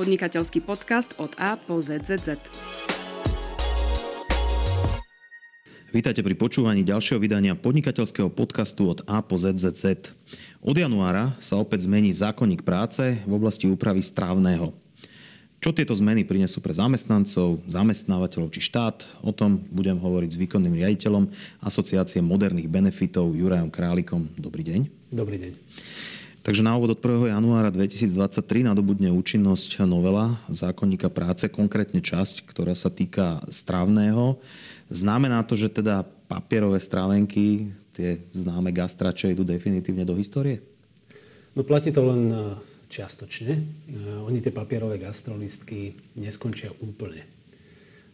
podnikateľský podcast od A po ZZZ. Vítajte pri počúvaní ďalšieho vydania podnikateľského podcastu od A po ZZZ. Od januára sa opäť zmení zákonník práce v oblasti úpravy strávneho. Čo tieto zmeny prinesú pre zamestnancov, zamestnávateľov či štát, o tom budem hovoriť s výkonným riaditeľom Asociácie moderných benefitov Jurajom Králikom. Dobrý deň. Dobrý deň. Takže na úvod od 1. januára 2023 nadobudne účinnosť novela zákonníka práce, konkrétne časť, ktorá sa týka strávneho. Znamená to, že teda papierové strávenky, tie známe gastrače, idú definitívne do histórie? No platí to len čiastočne. E, oni tie papierové gastrolistky neskončia úplne.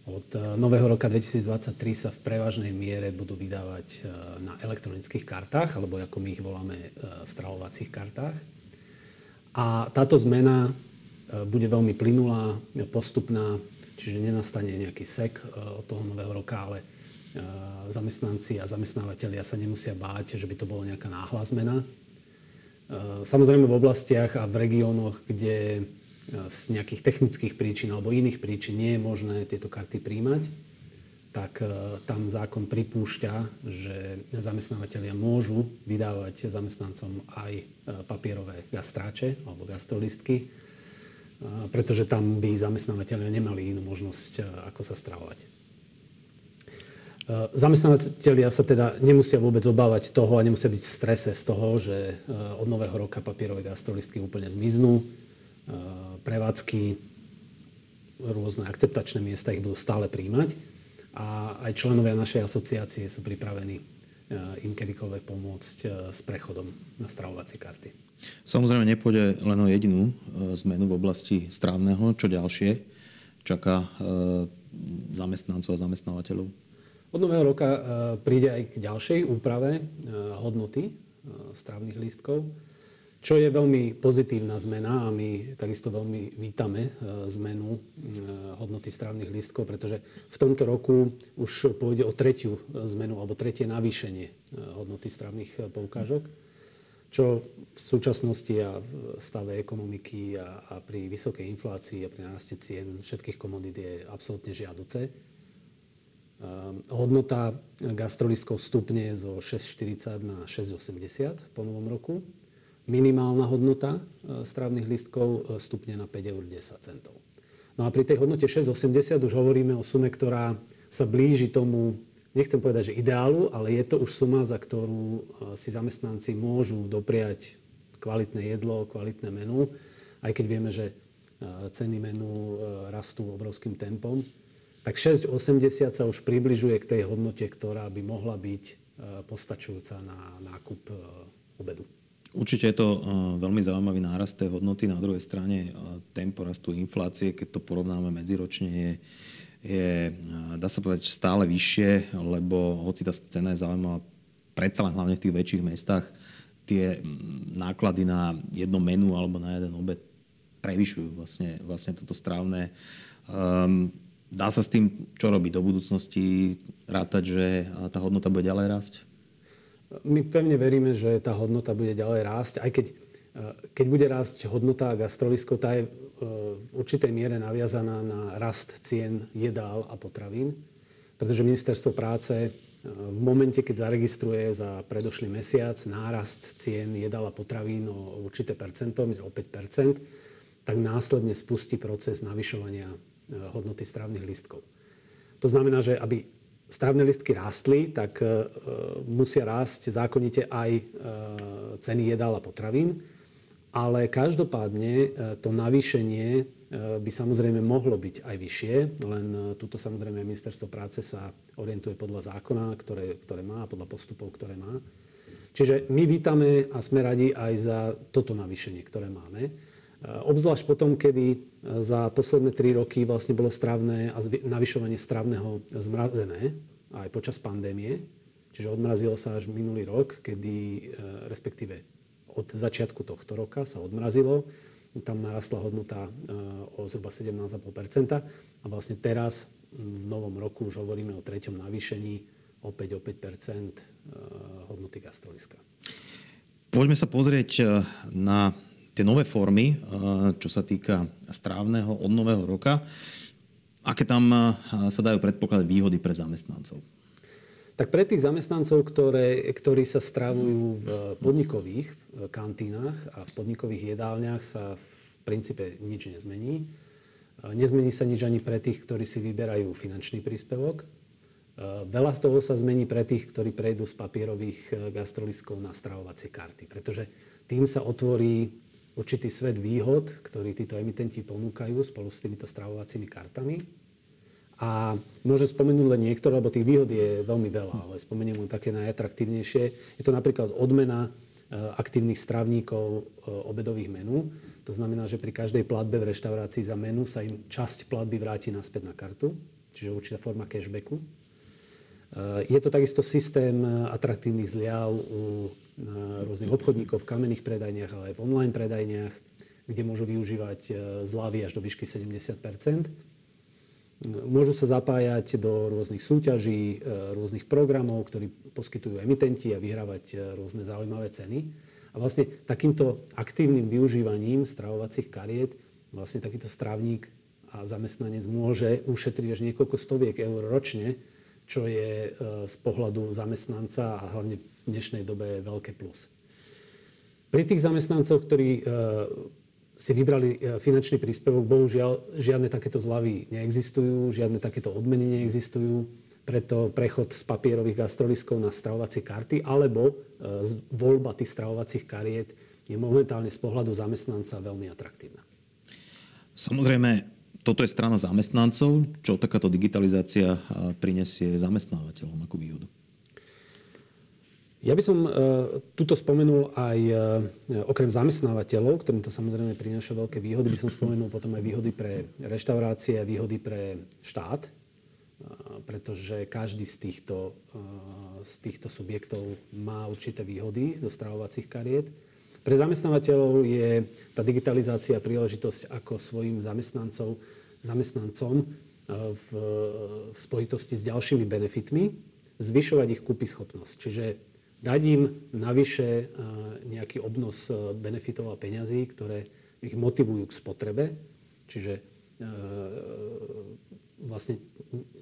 Od e, nového roka 2023 sa v prevažnej miere budú vydávať e, na elektronických kartách, alebo ako my ich voláme, stravovacích kartách. A táto zmena bude veľmi plynulá, postupná, čiže nenastane nejaký sek od toho nového roka, ale zamestnanci a zamestnávateľia sa nemusia báť, že by to bola nejaká náhla zmena. Eh, samozrejme v oblastiach a v regiónoch, kde eh, z nejakých technických príčin alebo iných príčin nie je možné tieto karty príjmať, tak eh, tam zákon pripúšťa, že zamestnávateľia môžu vydávať zamestnancom aj papierové gastráče alebo gastrolistky, pretože tam by zamestnávateľia nemali inú možnosť, ako sa stravovať. Zamestnávateľia sa teda nemusia vôbec obávať toho a nemusia byť v strese z toho, že od nového roka papierové gastrolistky úplne zmiznú. Eh, prevádzky, rôzne akceptačné miesta ich budú stále príjmať a aj členovia našej asociácie sú pripravení eh, im kedykoľvek pomôcť s prechodom na stravovacie karty. Samozrejme nepôjde len o jedinú zmenu v oblasti strávneho. Čo ďalšie čaká zamestnancov a zamestnávateľov? Od nového roka príde aj k ďalšej úprave hodnoty strávnych lístkov, čo je veľmi pozitívna zmena a my takisto veľmi vítame zmenu hodnoty strávnych lístkov, pretože v tomto roku už pôjde o tretiu zmenu alebo tretie navýšenie hodnoty strávnych poukážok, čo v súčasnosti a v stave ekonomiky a, a pri vysokej inflácii a pri náraste cien všetkých komodít je absolútne žiaduce. Hodnota gastrolískov stupne zo 6,40 na 6,80 po novom roku. Minimálna hodnota e, strávnych listkov e, stupne na 5,10 eur. No a pri tej hodnote 6,80 už hovoríme o sume, ktorá sa blíži tomu, nechcem povedať, že ideálu, ale je to už suma, za ktorú e, si zamestnanci môžu dopriať kvalitné jedlo, kvalitné menu, aj keď vieme, že ceny menu rastú obrovským tempom tak 6,80 sa už približuje k tej hodnote, ktorá by mohla byť postačujúca na nákup obedu. Určite je to e, veľmi zaujímavý nárast tej hodnoty. Na druhej strane tempo rastu inflácie, keď to porovnáme medziročne, je, je dá sa povedať, stále vyššie, lebo hoci tá cena je zaujímavá, predsa len hlavne v tých väčších mestách, tie náklady na jedno menu alebo na jeden obed prevyšujú vlastne, vlastne toto strávne. Um, Dá sa s tým čo robiť do budúcnosti? Rátať, že tá hodnota bude ďalej rásť? My pevne veríme, že tá hodnota bude ďalej rásť, aj keď, keď bude rásť hodnota gastrolisko, tá je e, v určitej miere naviazaná na rast cien jedál a potravín, pretože ministerstvo práce e, v momente, keď zaregistruje za predošlý mesiac nárast cien jedál a potravín o určité percento, o 5 tak následne spustí proces navyšovania Eh, hodnoty strávnych listkov. To znamená, že aby strávne listky rástli, tak eh, musia rásť zákonite aj eh, ceny jedál a potravín. Ale každopádne to navýšenie by samozrejme mohlo byť aj vyššie, len tuto samozrejme ministerstvo práce sa orientuje podľa zákona, ktoré, ktoré má, podľa postupov, ktoré má. Čiže my vítame a sme radi aj za toto navýšenie, ktoré máme. Eh, obzvlášť potom, kedy eh, za posledné tri roky vlastne bolo stravné a navyšovanie stravného zmrazené aj počas pandémie. Čiže odmrazilo sa až minulý rok, kedy eh, respektíve od začiatku tohto roka sa odmrazilo. Tam narastla hodnota o zhruba 17,5% a vlastne teraz v novom roku už hovoríme o treťom navýšení opäť o 5% hodnoty gastroliska. Poďme sa pozrieť na tie nové formy, čo sa týka strávneho od nového roka, aké tam sa dajú predpokladať výhody pre zamestnancov? Tak pre tých zamestnancov, ktoré, ktorí sa strávujú v podnikových kantínach a v podnikových jedálniach sa v princípe nič nezmení. Nezmení sa nič ani pre tých, ktorí si vyberajú finančný príspevok. Veľa z toho sa zmení pre tých, ktorí prejdú z papierových gastroliskov na stravovacie karty. Pretože tým sa otvorí určitý svet výhod, ktorý títo emitenti ponúkajú spolu s týmito stravovacími kartami. A môžem spomenúť len niektoré, lebo tých výhod je veľmi veľa, ale spomeniem len také najatraktívnejšie. Je to napríklad odmena e, aktívnych strávníkov e, obedových menú. To znamená, že pri každej platbe v reštaurácii za menu sa im časť platby vráti naspäť na kartu, čiže určitá forma cashbacku. E, je to takisto systém atraktívnych zliav u rôznych obchodníkov v kamenných predajniach, ale aj v online predajniach, kde môžu využívať zľavy až do výšky 70% Môžu sa zapájať do rôznych súťaží, rôznych programov, ktorí poskytujú emitenti a vyhrávať rôzne zaujímavé ceny. A vlastne takýmto aktívnym využívaním stravovacích kariet vlastne takýto strávnik a zamestnanec môže ušetriť až niekoľko stoviek eur ročne, čo je e, z pohľadu zamestnanca a hlavne v dnešnej dobe veľké plus. Pri tých zamestnancoch, ktorí e, si vybrali e, finančný príspevok, bohužiaľ žiadne takéto zľavy neexistujú, žiadne takéto odmeny neexistujú, preto prechod z papierových gastroliskov na stravovacie karty alebo voľba tých stravovacích kariet je momentálne z pohľadu zamestnanca veľmi atraktívna. Samozrejme, toto je strana zamestnancov. Čo takáto digitalizácia prinesie zamestnávateľom ako výhodu? Ja by som uh, tuto spomenul aj uh, okrem zamestnávateľov, ktorým to samozrejme prináša veľké výhody, by som spomenul potom aj výhody pre reštaurácie a výhody pre štát, uh, pretože každý z týchto, z týchto subjektov má určité výhody zo stravovacích kariet. Pre zamestnávateľov je tá digitalizácia príležitosť ako svojim zamestnancov, zamestnancom e, v, v spojitosti s ďalšími benefitmi zvyšovať ich kúpy schopnosť. Čiže dať im navyše e, nejaký obnos e, benefitov a peňazí, ktoré ich motivujú k spotrebe. Čiže vlastne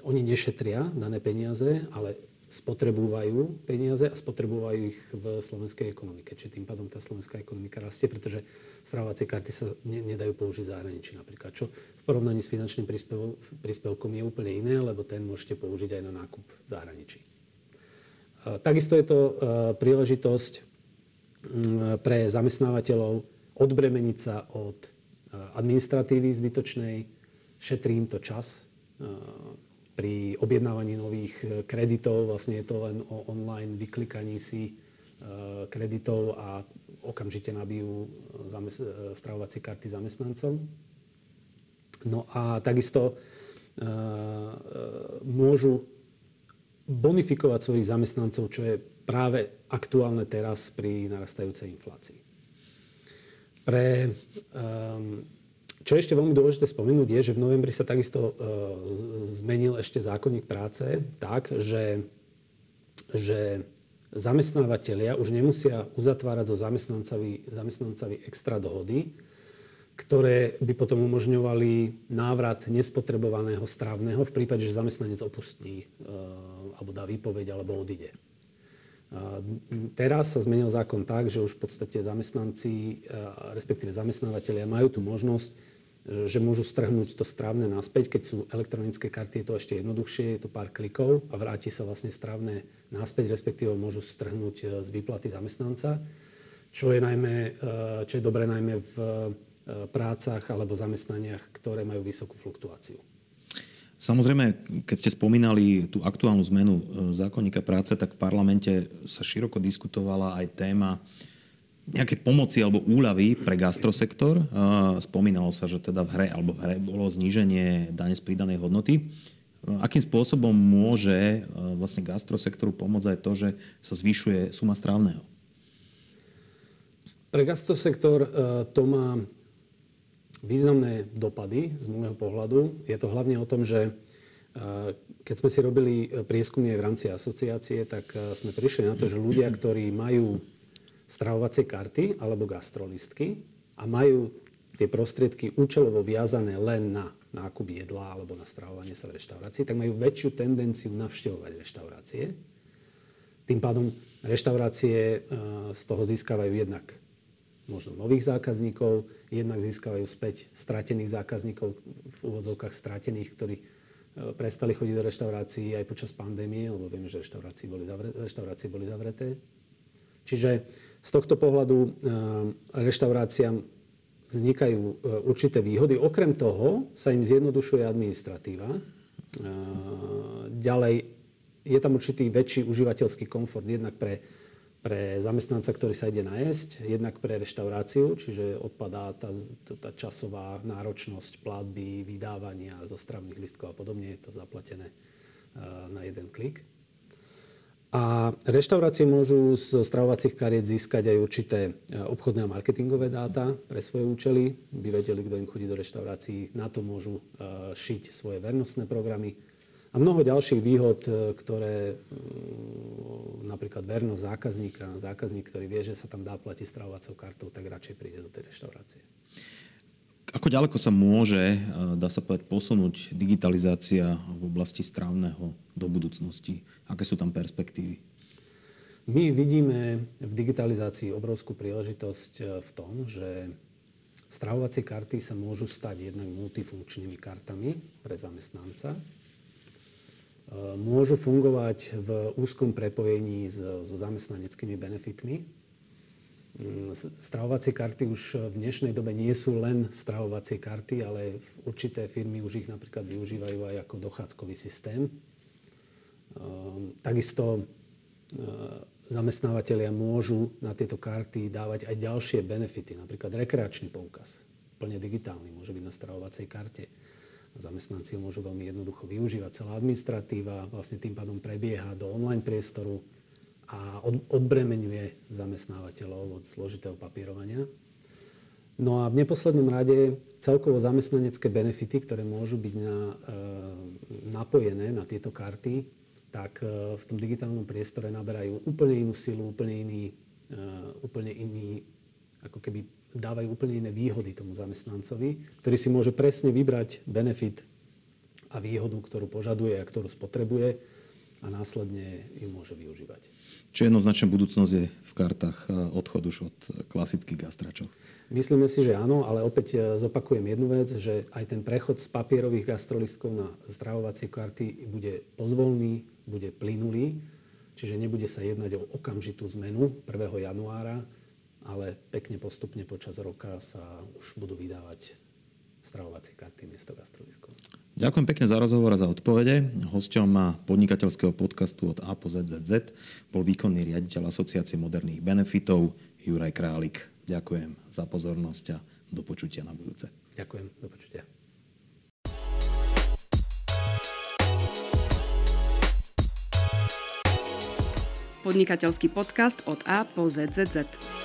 oni nešetria dané peniaze, ale spotrebúvajú peniaze a spotrebúvajú ich v slovenskej ekonomike. Čiže tým pádom tá slovenská ekonomika rastie, pretože stravovacie karty sa ne, nedajú použiť v zahraničí napríklad. Čo v porovnaní s finančným príspevkom je úplne iné, lebo ten môžete použiť aj na nákup v zahraničí. Takisto je to príležitosť pre zamestnávateľov odbremeniť sa od administratívy zbytočnej, šetrím to čas, pri objednávaní nových e, kreditov. Vlastne je to len o online vyklikaní si e, kreditov a okamžite nabijú e, stravovacie karty zamestnancov. No a takisto môžu bonifikovať svojich zamestnancov, čo je práve aktuálne teraz pri narastajúcej inflácii. Pre um, čo ešte veľmi dôležité spomenúť je, že v novembri sa takisto uh, zmenil ešte zákonník práce tak, že, že zamestnávateľia už nemusia uzatvárať so zamestnancami, zamestnancami extra dohody, ktoré by potom umožňovali návrat nespotrebovaného strávneho v prípade, že zamestnanec opustí uh, alebo dá výpoveď alebo odíde. Teraz sa zmenil zákon tak, že už v podstate zamestnanci, respektíve zamestnávateľia majú tú možnosť že môžu strhnúť to strávne naspäť. Keď sú elektronické karty, je to ešte jednoduchšie, je to pár klikov a vráti sa vlastne strávne naspäť, respektíve môžu strhnúť e, z výplaty zamestnanca, čo je, najmä, e, čo je dobré najmä v e, prácach alebo zamestnaniach, ktoré majú vysokú fluktuáciu. Samozrejme, keď ste spomínali tú aktuálnu zmenu zákonníka práce, tak v parlamente sa široko diskutovala aj téma nejaké pomoci alebo úľavy pre gastrosektor. Spomínalo sa, že teda v hre alebo v hre bolo zníženie dane z pridanej hodnoty. Akým spôsobom môže vlastne gastrosektoru pomôcť aj to, že sa zvyšuje suma strávneho? Pre gastrosektor e, to má významné dopady z môjho pohľadu. Je to hlavne o tom, že e, keď sme si robili prieskumy v rámci asociácie, tak e, sme prišli na to, že ľudia, ktorí majú stravovacie karty alebo gastrolistky a majú tie prostriedky účelovo viazané len na nákup jedla alebo na stravovanie sa v reštaurácii, tak majú väčšiu tendenciu navštevovať reštaurácie. Tým pádom reštaurácie e, z toho získavajú jednak možno nových zákazníkov, jednak získavajú späť stratených zákazníkov, v úvodzovkách stratených, ktorí e, prestali chodiť do reštaurácií aj počas pandémie, lebo vieme, že reštaurácie boli, zavre, reštaurácie boli zavreté. Čiže z tohto pohľadu e, reštauráciám vznikajú e, určité výhody. Okrem toho sa im zjednodušuje administratíva. E, ďalej je tam určitý väčší užívateľský komfort jednak pre, pre zamestnanca, ktorý sa ide najesť, jednak pre reštauráciu, čiže odpadá tá, tá časová náročnosť platby, vydávania zo stravných listkov a podobne. Je to zaplatené na jeden klik. A reštaurácie môžu z stravovacích kariet získať aj určité e, obchodné a marketingové dáta pre svoje účely. By vedeli, kto im chodí do reštaurácií. Na to môžu e, šiť svoje vernostné programy. A mnoho ďalších výhod, e, ktoré napríklad vernosť zákazníka, zákazník, ktorý vie, že sa tam dá platiť stravovacou kartou, tak radšej príde do tej reštaurácie. Ako ďaleko sa môže, e, dá sa povedať, posunúť digitalizácia v oblasti strávneho do budúcnosti? Aké sú tam perspektívy? My vidíme v digitalizácii obrovskú príležitosť e, v tom, že stravovacie karty sa môžu stať jednak multifunkčnými kartami pre zamestnanca. E, môžu fungovať v úzkom prepojení so zamestnaneckými benefitmi, stravovacie karty už v dnešnej dobe nie sú len stravovacie karty, ale určité firmy už ich napríklad využívajú aj ako dochádzkový systém. Ehm, takisto ehm, zamestnávateľia môžu na tieto karty dávať aj ďalšie benefity, napríklad rekreačný poukaz, plne digitálny, môže byť na stravovacej karte. Zamestnanci ho môžu veľmi jednoducho využívať. Celá administratíva vlastne tým pádom prebieha do online priestoru, a odbremenuje zamestnávateľov od zložitého papírovania. No a v neposlednom rade celkovo zamestnanecké benefity, ktoré môžu byť na, e, napojené na tieto karty, tak e, v tom digitálnom priestore naberajú úplne inú silu, úplne iný, e, úplne iný, ako keby dávajú úplne iné výhody tomu zamestnancovi, ktorý si môže presne vybrať benefit a výhodu, ktorú požaduje a ktorú spotrebuje a následne ju môže využívať. Čiže jednoznačne budúcnosť je v kartách e, odchod už od klasických gastračov. Myslíme si, že áno, ale opäť e, zopakujem jednu vec, že aj ten prechod z papierových gastrolistkov na zdravovacie karty bude pozvolný, bude plynulý, čiže nebude sa jednať o okamžitú zmenu 1. januára, ale pekne postupne počas roka sa už budú vydávať stravovacie karty miesto gastroliskov. Ďakujem pekne za rozhovor a za odpovede. Hosťom podnikateľského podcastu od A po ZZZ bol výkonný riaditeľ Asociácie moderných benefitov Juraj Králik. Ďakujem za pozornosť a do počutia na budúce. Ďakujem, do počutia. Podnikateľský podcast od A po ZZZ.